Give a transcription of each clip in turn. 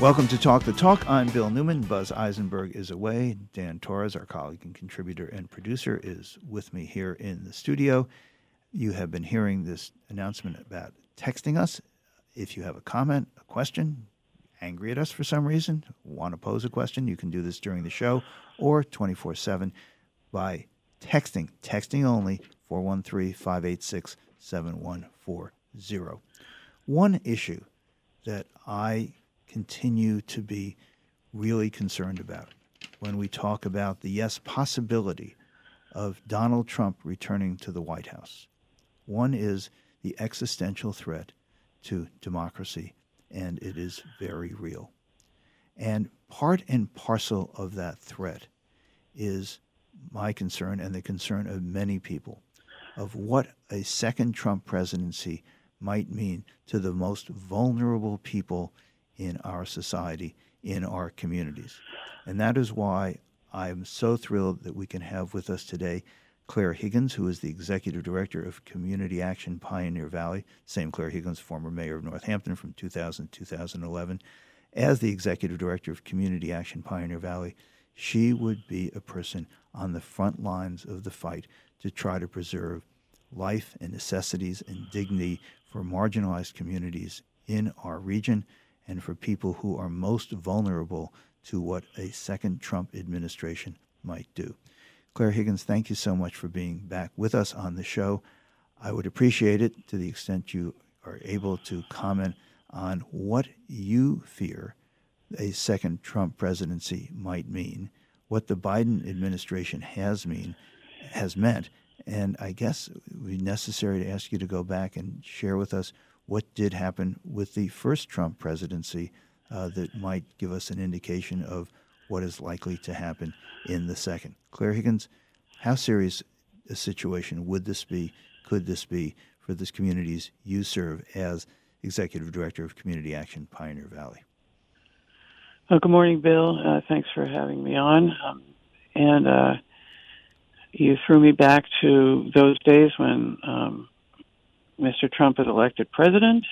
Welcome to Talk the Talk. I'm Bill Newman. Buzz Eisenberg is away. Dan Torres, our colleague and contributor and producer, is with me here in the studio. You have been hearing this announcement about texting us. If you have a comment, a question, angry at us for some reason, want to pose a question, you can do this during the show or 24 7 by texting, texting only, 413 586 7140. One issue that I continue to be really concerned about when we talk about the yes possibility of Donald Trump returning to the White House. One is the existential threat to democracy, and it is very real. And part and parcel of that threat is my concern and the concern of many people of what a second Trump presidency might mean to the most vulnerable people in our society, in our communities. And that is why I'm so thrilled that we can have with us today Clare Higgins, who is the Executive Director of Community Action Pioneer Valley. Same Clare Higgins, former mayor of Northampton from 2000 to 2011. As the Executive Director of Community Action Pioneer Valley, she would be a person on the front lines of the fight to try to preserve life and necessities and dignity for marginalized communities in our region and for people who are most vulnerable to what a second Trump administration might do. Clare Higgins, thank you so much for being back with us on the show. I would appreciate it to the extent you are able to comment on what you fear a second Trump presidency might mean, what the Biden administration has mean has meant, and I guess it would be necessary to ask you to go back and share with us what did happen with the first Trump presidency uh, that might give us an indication of what is likely to happen in the second. Clare Higgins, how serious a situation would this be, could this be for the communities you serve as Executive Director of Community Action Pioneer Valley? Well, good morning, Bill. Uh, thanks for having me on. Um, and uh, you threw me back to those days when um, Mr. Trump is elected president,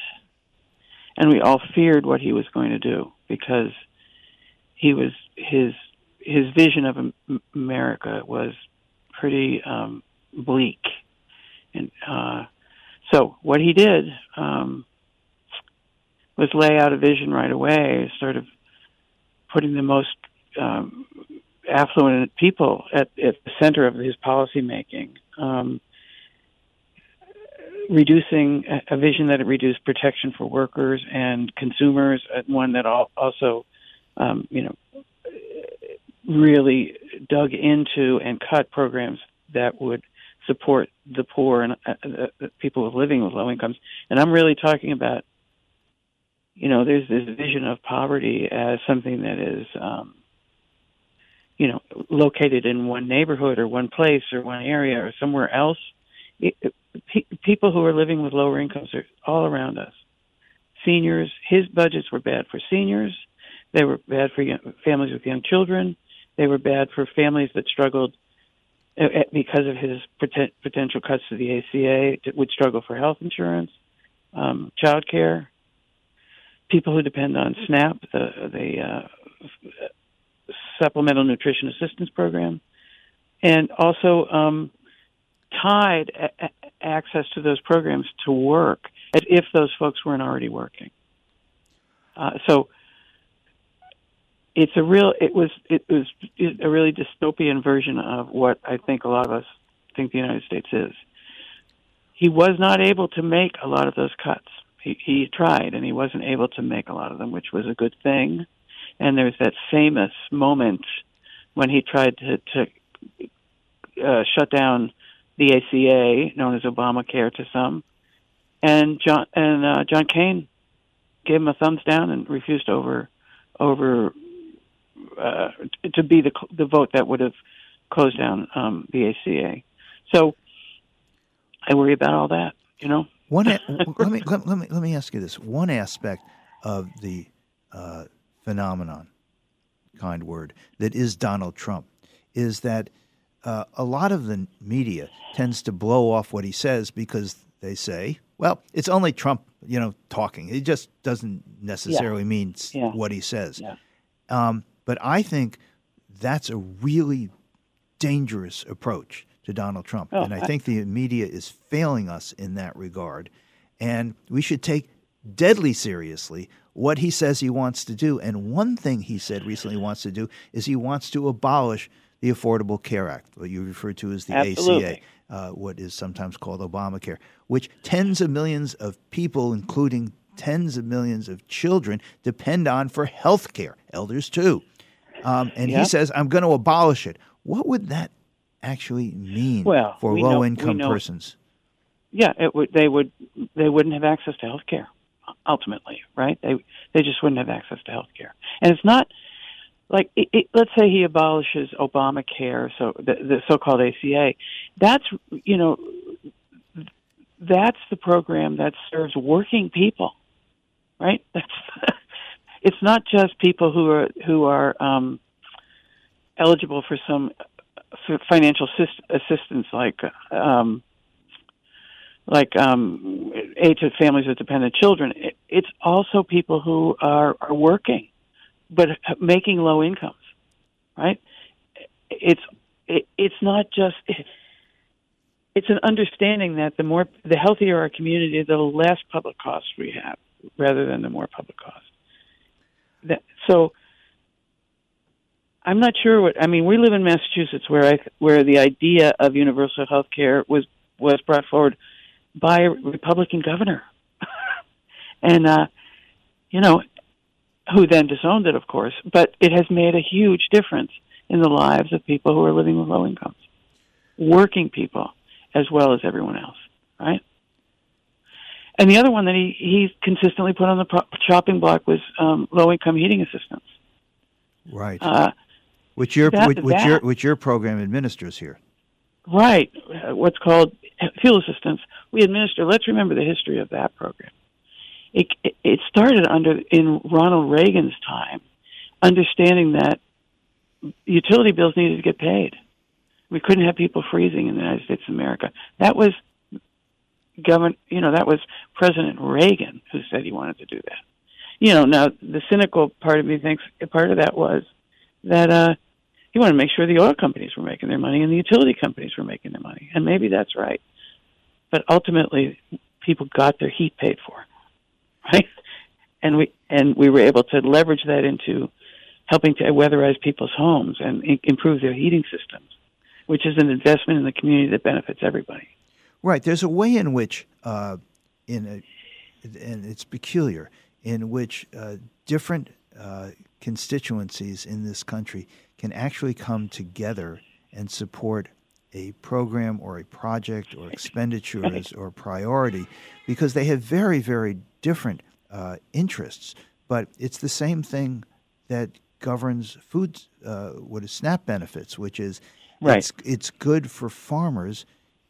and we all feared what he was going to do because he was his his vision of America was pretty um, bleak, and uh, so what he did um, was lay out a vision right away, sort of putting the most um, affluent people at, at the center of his policy making. Um, reducing a vision that it reduced protection for workers and consumers, one that also, um, you know, really dug into and cut programs that would support the poor and uh, the people living with low incomes. And I'm really talking about, you know, there's this vision of poverty as something that is, um, you know, located in one neighborhood or one place or one area or somewhere else. It, pe- people who are living with lower incomes are all around us. Seniors, his budgets were bad for seniors. They were bad for young, families with young children. They were bad for families that struggled uh, uh, because of his poten- potential cuts to the ACA, would struggle for health insurance, um, child care, people who depend on SNAP, the, the uh, Supplemental Nutrition Assistance Program, and also um, tied access to those programs to work as if those folks weren't already working. Uh, so it's a real it was it was a really dystopian version of what I think a lot of us think the United States is. He was not able to make a lot of those cuts. He, he tried and he wasn't able to make a lot of them, which was a good thing. And there's that famous moment when he tried to, to uh, shut down the ACA, known as Obamacare to some, and John and uh, John McCain gave him a thumbs down and refused over over uh, to be the the vote that would have closed down um, the ACA. So I worry about all that, you know. One, let me let, let, me let me ask you this: one aspect of the uh, phenomenon, kind word, that is Donald Trump, is that uh, a lot of the media tends to blow off what he says because they say, Well, it's only Trump, you know, talking. It just doesn't necessarily yeah. mean yeah. what he says. Yeah. Um, but I think that's a really dangerous approach to Donald Trump. Oh, and I, I think the media is failing us in that regard. And we should take deadly seriously what he says he wants to do. And one thing he said recently he wants to do is he wants to abolish the Affordable Care Act, what you refer to as the Absolutely. ACA, uh, what is sometimes called Obamacare, which tens of millions of people, including tens of millions of children, depend on for health care, elders too. Um, and yep. he says, I'm going to abolish it. What would that actually mean well, for we low know, income persons? Yeah, it would. They would. They wouldn't have access to health care ultimately, right? They they just wouldn't have access to health care. And it's not like it, it, let's say he abolishes Obamacare, so the, the so-called ACA. That's you know that's the program that serves working people, right? That's it's not just people who are who are um, eligible for some financial assist, assistance like um, like um, aid to families with dependent children. It, it's also people who are, are working, but making low incomes, right? It's it, it's not just. It, it's an understanding that the more the healthier our community, the less public costs we have, rather than the more public costs. That, so I'm not sure what I mean. We live in Massachusetts, where I where the idea of universal health care was was brought forward by a Republican governor, and uh, you know, who then disowned it, of course. But it has made a huge difference in the lives of people who are living with low incomes, working people, as well as everyone else, right? And the other one that he he consistently put on the pro- chopping block was um, low income heating assistance. Right. Uh, which your that, which, which your which your program administers here. Right, uh, what's called fuel assistance. We administer. Let's remember the history of that program. It it started under in Ronald Reagan's time, understanding that utility bills needed to get paid. We couldn't have people freezing in the United States of America. That was govern. You know, that was President Reagan who said he wanted to do that. You know, now the cynical part of me thinks part of that was that uh, he wanted to make sure the oil companies were making their money and the utility companies were making their money. And maybe that's right. But ultimately, people got their heat paid for, right? And we and we were able to leverage that into helping to weatherize people's homes and improve their heating systems, which is an investment in the community that benefits everybody. Right. There's a way in which, uh, in a, and it's peculiar, in which uh, different uh, constituencies in this country can actually come together and support a program or a project or expenditures or priority because they have very, very different uh, interests. But it's the same thing that governs food, uh, what is SNAP benefits, which is right. it's, it's good for farmers,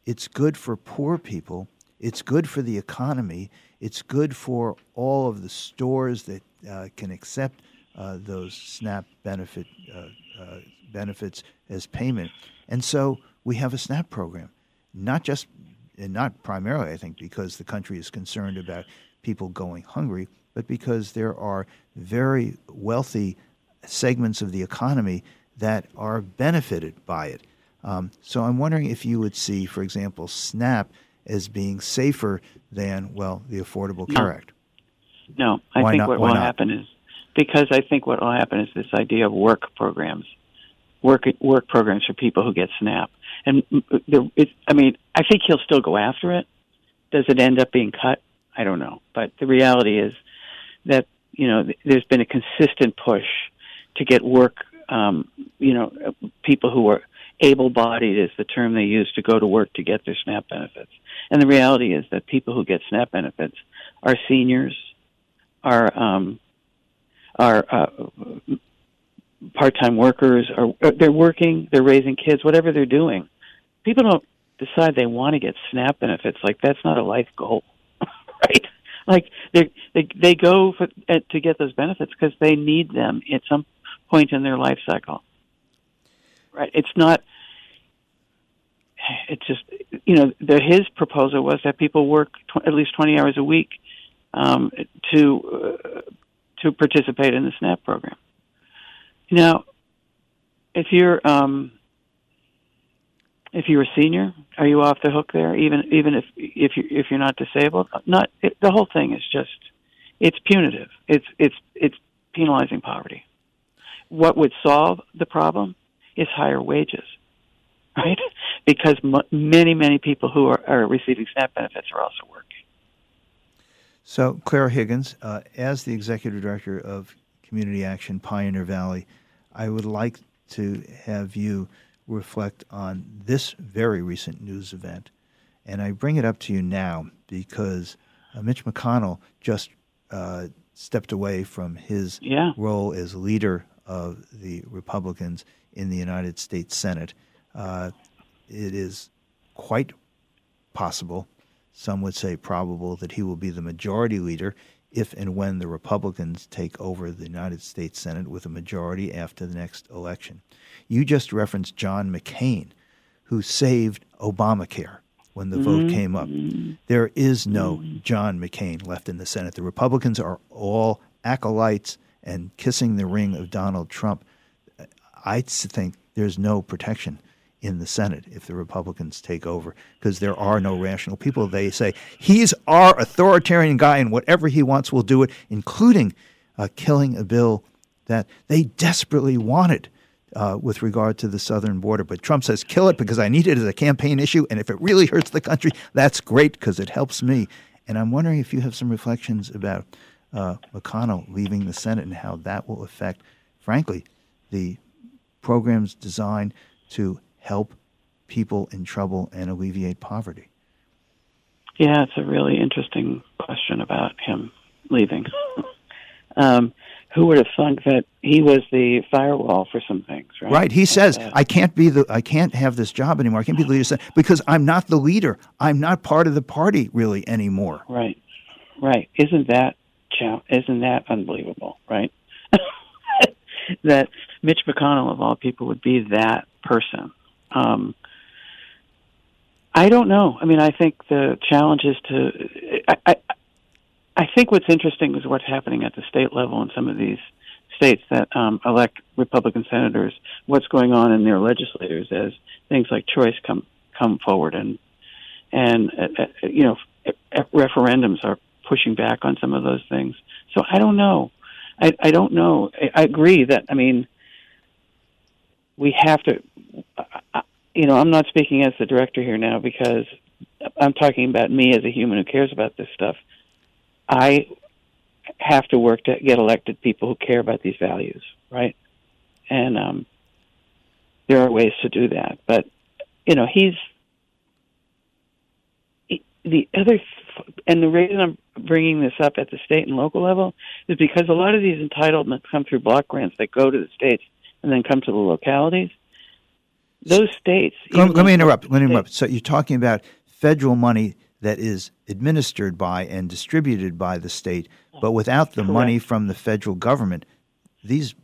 it's good for poor people, it's good for the economy, it's good for all of the stores that uh, can accept uh, those SNAP benefit uh, uh, benefits as payment. And so we have a SNAP program, not just and not primarily, I think, because the country is concerned about people going hungry, but because there are very wealthy segments of the economy that are benefited by it. Um, so I'm wondering if you would see, for example, SNAP as being safer than, well, the Affordable Care no. Act. No, I Why think not? what Why will not? happen is because I think what will happen is this idea of work programs, work work programs for people who get SNAP, and the, I mean, I think he'll still go after it. Does it end up being cut? I don't know, but the reality is that you know there's been a consistent push to get work. Um, you know, people who are able-bodied is the term they use to go to work to get their SNAP benefits. And the reality is that people who get SNAP benefits are seniors, are um, are uh, part-time workers, or uh, they're working, they're raising kids, whatever they're doing. People don't decide they want to get SNAP benefits. Like that's not a life goal, right? Like they they they go for, uh, to get those benefits because they need them at some point in their life cycle. Right? It's not. It's just you know the, his proposal was that people work tw- at least 20 hours a week um, to uh, to participate in the SNAP program. Now, if you're um, if you're a senior, are you off the hook there? Even even if if you if you're not disabled, not it, the whole thing is just it's punitive. It's it's it's penalizing poverty. What would solve the problem is higher wages, right? Because m- many many people who are, are receiving SNAP benefits are also working. So, Clara Higgins, uh, as the executive director of Community Action Pioneer Valley, I would like to have you reflect on this very recent news event. And I bring it up to you now because uh, Mitch McConnell just uh, stepped away from his yeah. role as leader of the Republicans in the United States Senate. Uh, it is quite possible, some would say probable, that he will be the majority leader if and when the Republicans take over the United States Senate with a majority after the next election. You just referenced John McCain, who saved Obamacare when the mm-hmm. vote came up. There is no mm-hmm. John McCain left in the Senate. The Republicans are all acolytes and kissing the ring of Donald Trump. I think there's no protection in the Senate if the Republicans take over because there are no rational people. They say he's our authoritarian guy and whatever he wants, we'll do it, including uh, killing a bill that they desperately wanted. Uh, with regard to the southern border. But Trump says, kill it because I need it as a campaign issue. And if it really hurts the country, that's great because it helps me. And I'm wondering if you have some reflections about uh, McConnell leaving the Senate and how that will affect, frankly, the programs designed to help people in trouble and alleviate poverty. Yeah, it's a really interesting question about him leaving. um, who would have thunk that he was the firewall for some things, right? Right. He says, uh, "I can't be the, I can't have this job anymore. I can't be the leader because I'm not the leader. I'm not part of the party really anymore." Right. Right. Isn't that isn't that unbelievable? Right. that Mitch McConnell of all people would be that person. Um, I don't know. I mean, I think the challenge is to. I, I, I think what's interesting is what's happening at the state level in some of these states that um, elect Republican senators. What's going on in their legislators as things like choice come come forward, and and uh, uh, you know referendums are pushing back on some of those things. So I don't know. I, I don't know. I, I agree that I mean we have to. You know, I'm not speaking as the director here now because I'm talking about me as a human who cares about this stuff. I have to work to get elected people who care about these values, right? And um, there are ways to do that. But you know, he's he, the other, and the reason I'm bringing this up at the state and local level is because a lot of these entitlements come through block grants that go to the states and then come to the localities. Those states. Let, let me interrupt. Let me interrupt. So you're talking about federal money that is administered by and distributed by the state, but without the Correct. money from the federal government, these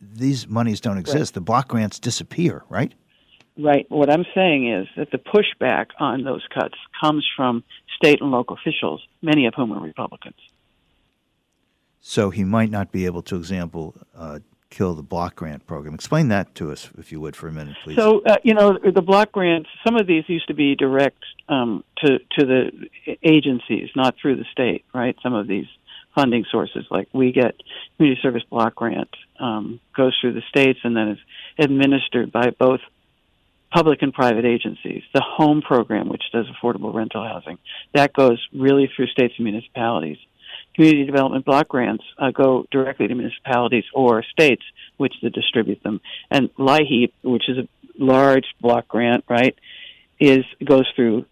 these monies don't exist. Right. The block grants disappear, right? Right. What I'm saying is that the pushback on those cuts comes from state and local officials, many of whom are Republicans. So he might not be able to, example, uh, kill the block grant program. Explain that to us, if you would, for a minute, please. So, uh, you know, the block grants. Some of these used to be direct um, to to the agencies, not through the state. Right. Some of these funding sources, like we get community service block grant, um, goes through the states and then is administered by both public and private agencies. The home program, which does affordable rental housing, that goes really through states and municipalities community development block grants uh, go directly to municipalities or states, which to distribute them. And LIHEAP, which is a large block grant, right, is goes through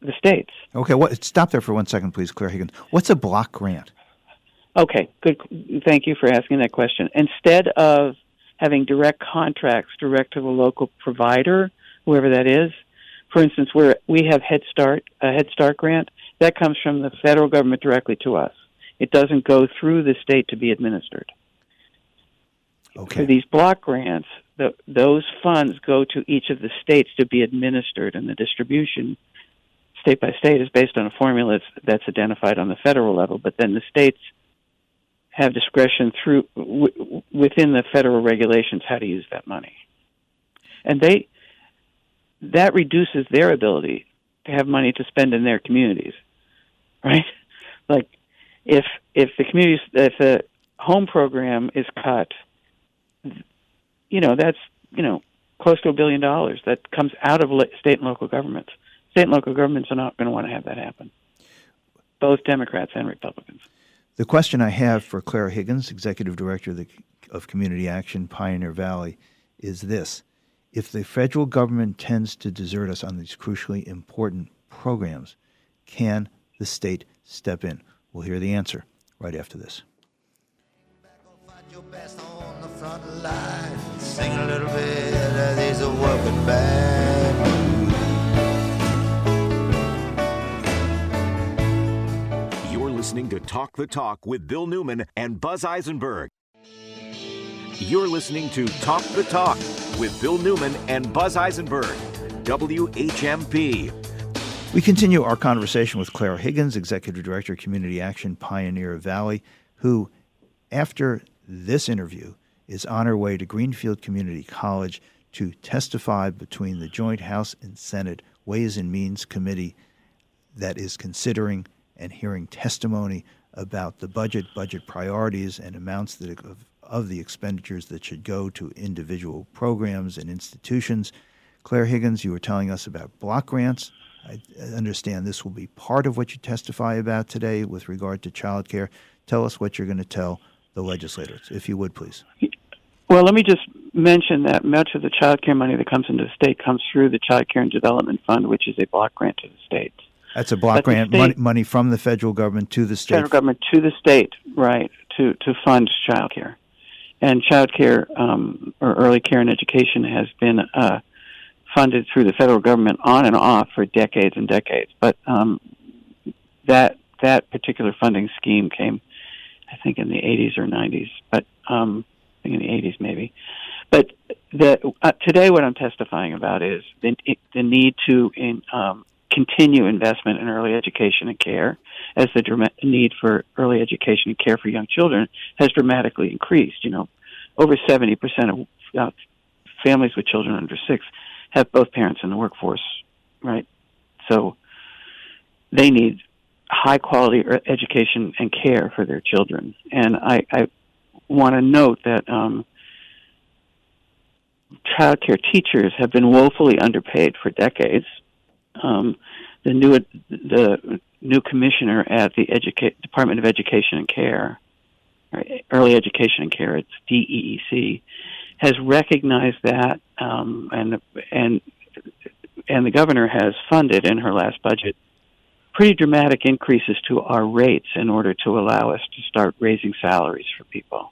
the states. Okay, what? Stop there for one second, please, Clare Higgins. What's a block grant? Okay, good. Thank you for asking that question. Instead of having direct contracts direct to the local provider, whoever that is, for instance, where we have Head Start, a Head Start grant, that comes from the federal government directly to us. It doesn't go through the state to be administered. Okay. For these block grants, the, those funds go to each of the states to be administered, and the distribution state by state is based on a formula that's, that's identified on the federal level. But then the states have discretion through w- within the federal regulations how to use that money, and they that reduces their ability to have money to spend in their communities, right? Like if if the communities if the home program is cut, you know that's you know close to a billion dollars that comes out of state and local governments. State and local governments are not going to want to have that happen. Both Democrats and Republicans. The question I have for Clara Higgins, Executive Director of, the, of Community Action Pioneer Valley, is this. If the federal government tends to desert us on these crucially important programs, can the state step in? We'll hear the answer right after this. Sing a little bit of these working You're listening to Talk the Talk with Bill Newman and Buzz Eisenberg. You're listening to Talk the Talk with Bill Newman and Buzz Eisenberg, WHMP. We continue our conversation with Clara Higgins, Executive Director of Community Action Pioneer Valley, who, after this interview, is on her way to Greenfield Community College to testify between the joint House and Senate Ways and Means Committee that is considering and hearing testimony about the budget, budget priorities, and amounts that, of, of the expenditures that should go to individual programs and institutions. Clare Higgins, you were telling us about block grants I understand this will be part of what you testify about today with regard to child care. Tell us what you're going to tell the legislators, if you would, please. Well, let me just mention that much of the child care money that comes into the state comes through the Child Care and Development Fund, which is a block grant to the states. That's a block but grant, state, money, money from the federal government to the state. Federal government to the state, right, to, to fund child care. And child care um, or early care and education has been uh, funded through the federal government on and off for decades and decades. But um, that that particular funding scheme came, I think, in the 80s or 90s. But um, I think in the 80s maybe. But the, uh, today, what I'm testifying about is the, the need to in, um, continue investment in early education and care, as the need for early education and care for young children has dramatically increased. You know, over 70% of uh, families with children under six have both parents in the workforce, right? So they need high quality education and care for their children. And I, I want to note that um, child care teachers have been woefully underpaid for decades. Um, the new the new commissioner at the Educa- Department of Education and Care, Early Education and Care, it's DEEC, has recognized that, um, and and and the governor has funded in her last budget pretty dramatic increases to our rates in order to allow us to start raising salaries for people,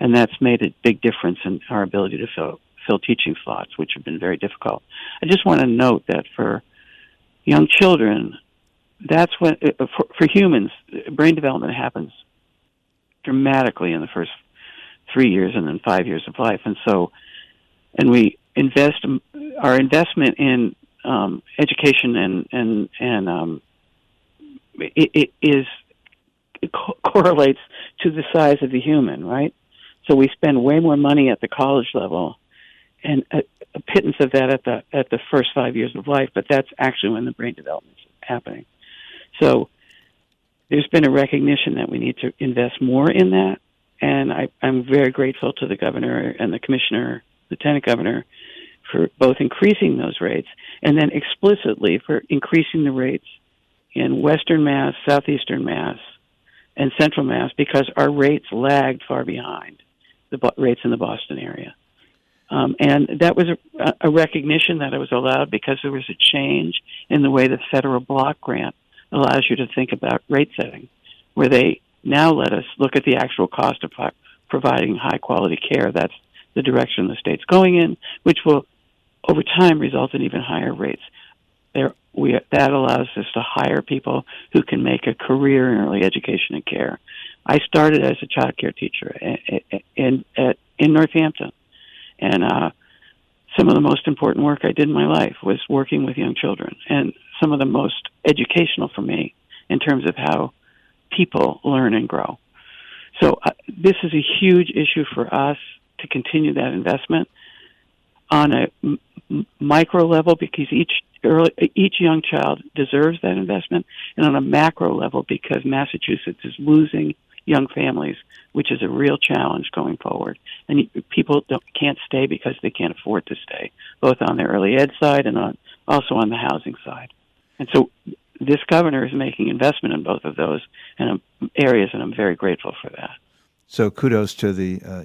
and that's made a big difference in our ability to fill fill teaching slots, which have been very difficult. I just want to note that for young children, that's when uh, for, for humans, brain development happens dramatically in the first three years and then five years of life. And so, and we invest our investment in um, education and and and um, it, it is it co- correlates to the size of the human, right? So we spend way more money at the college level, and a, a pittance of that at the at the first five years of life. But that's actually when the brain development is happening. So there's been a recognition that we need to invest more in that, and I, I'm very grateful to the governor and the commissioner, lieutenant governor, for both increasing those rates and then explicitly for increasing the rates in Western Mass, Southeastern Mass, and Central Mass because our rates lagged far behind the rates in the Boston area. Um, and that was a, a recognition that it was allowed because there was a change in the way the federal block grant allows you to think about rate setting, where they now let us look at the actual cost of providing high quality care. That's the direction the state's going in, which will, over time, result in even higher rates. There, we, that allows us to hire people who can make a career in early education and care. I started as a child care teacher in, in, in Northampton, and uh, some of the most important work I did in my life was working with young children, and some of the most educational for me in terms of how people learn and grow. So uh, this is a huge issue for us to continue that investment on a m- micro level because each early, each young child deserves that investment, and on a macro level because Massachusetts is losing young families, which is a real challenge going forward. And people can't stay because they can't afford to stay, both on the early ed side and on, also on the housing side. And so this governor is making investment in both of those and areas, and I'm very grateful for that. So kudos to the uh,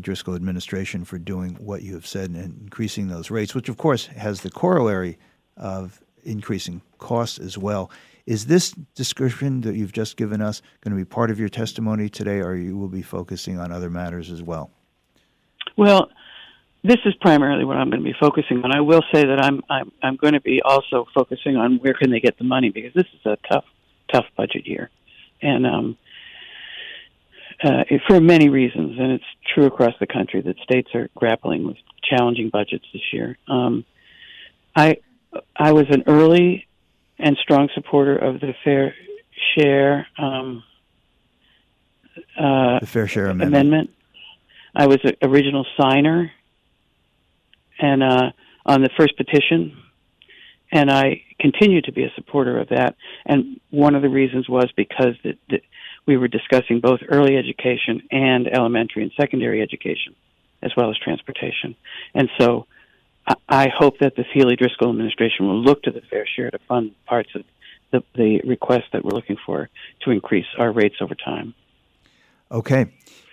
Driscoll administration for doing what you have said and increasing those rates, which of course has the corollary of increasing costs as well. Is this description that you've just given us going to be part of your testimony today, or you will be focusing on other matters as well? Well, this is primarily what I'm going to be focusing on. I will say that I'm I'm I'm going to be also focusing on where can they get the money because this is a tough tough budget year, and um, uh, for many reasons, and it's true across the country that states are grappling with challenging budgets this year. Um, I I was an early and strong supporter of the fair share um, uh, the fair share amendment. amendment. I was an original signer and uh, on the first petition, and I continue to be a supporter of that. And one of the reasons was because the, the, we were discussing both early education and elementary and secondary education, as well as transportation. And so I hope that the Healey Driscoll administration will look to the fair share to fund parts of the, the request that we're looking for to increase our rates over time. Okay.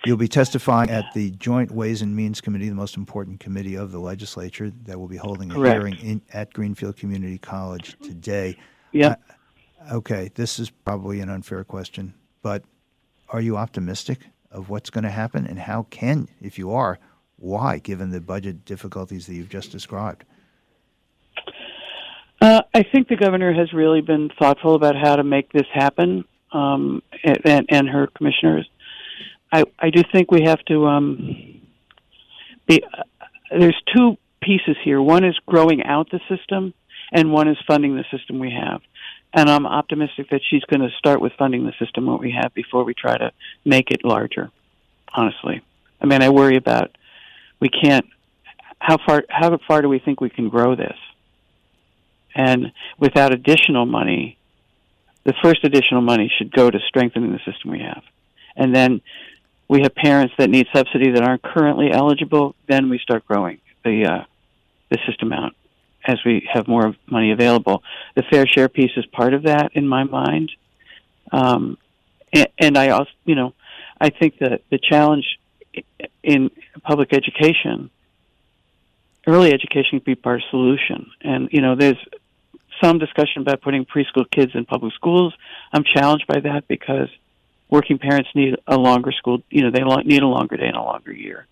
You'll be testifying at the Joint Ways and Means Committee, the most important committee of the legislature, that will be holding a Correct. hearing in, at Greenfield Community College today. Yeah. Uh, okay. This is probably an unfair question, but are you optimistic of what's going to happen? And how can, if you are, why, given the budget difficulties that you've just described? Uh, I think the governor has really been thoughtful about how to make this happen, um, and, and her commissioners. I, I do think we have to um, be. Uh, there's two pieces here. One is growing out the system, and one is funding the system we have. And I'm optimistic that she's going to start with funding the system what we have before we try to make it larger. Honestly, I mean, I worry about we can't. How far? How far do we think we can grow this? And without additional money, the first additional money should go to strengthening the system we have, and then we have parents that need subsidy that aren't currently eligible. Then we start growing the uh, the system out as we have more money available. The fair share piece is part of that in my mind, um, and, and I also, you know, I think that the challenge in public education, early education can be part of the solution. And, you know, there's some discussion about putting preschool kids in public schools. I'm challenged by that because working parents need a longer school, you know, they need a longer day and a longer year.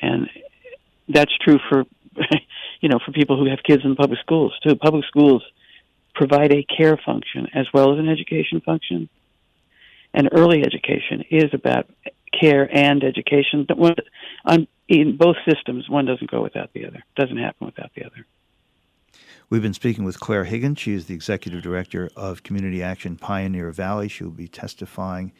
And that's true for, you know, for people who have kids in public schools too. Public schools provide a care function as well as an education function. And early education is about care and education. One, on, in both systems, one doesn't go without the other. Doesn't happen without the other. We've been speaking with Clare Higgins. She is the executive director of Community Action Pioneer Valley. She will be testifying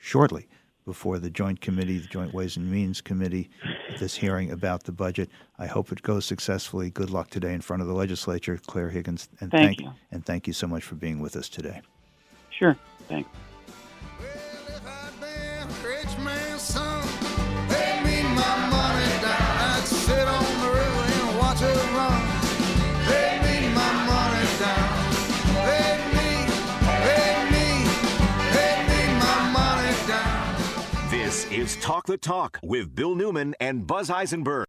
shortly before the Joint Committee, the Joint Ways and Means Committee, at this hearing about the budget. I hope it goes successfully. Good luck today in front of the legislature, Clare Higgins, and thank, thank you. And thank you so much for being with us today. Sure. Thanks. Is Talk the Talk with Bill Newman and Buzz Eisenberg.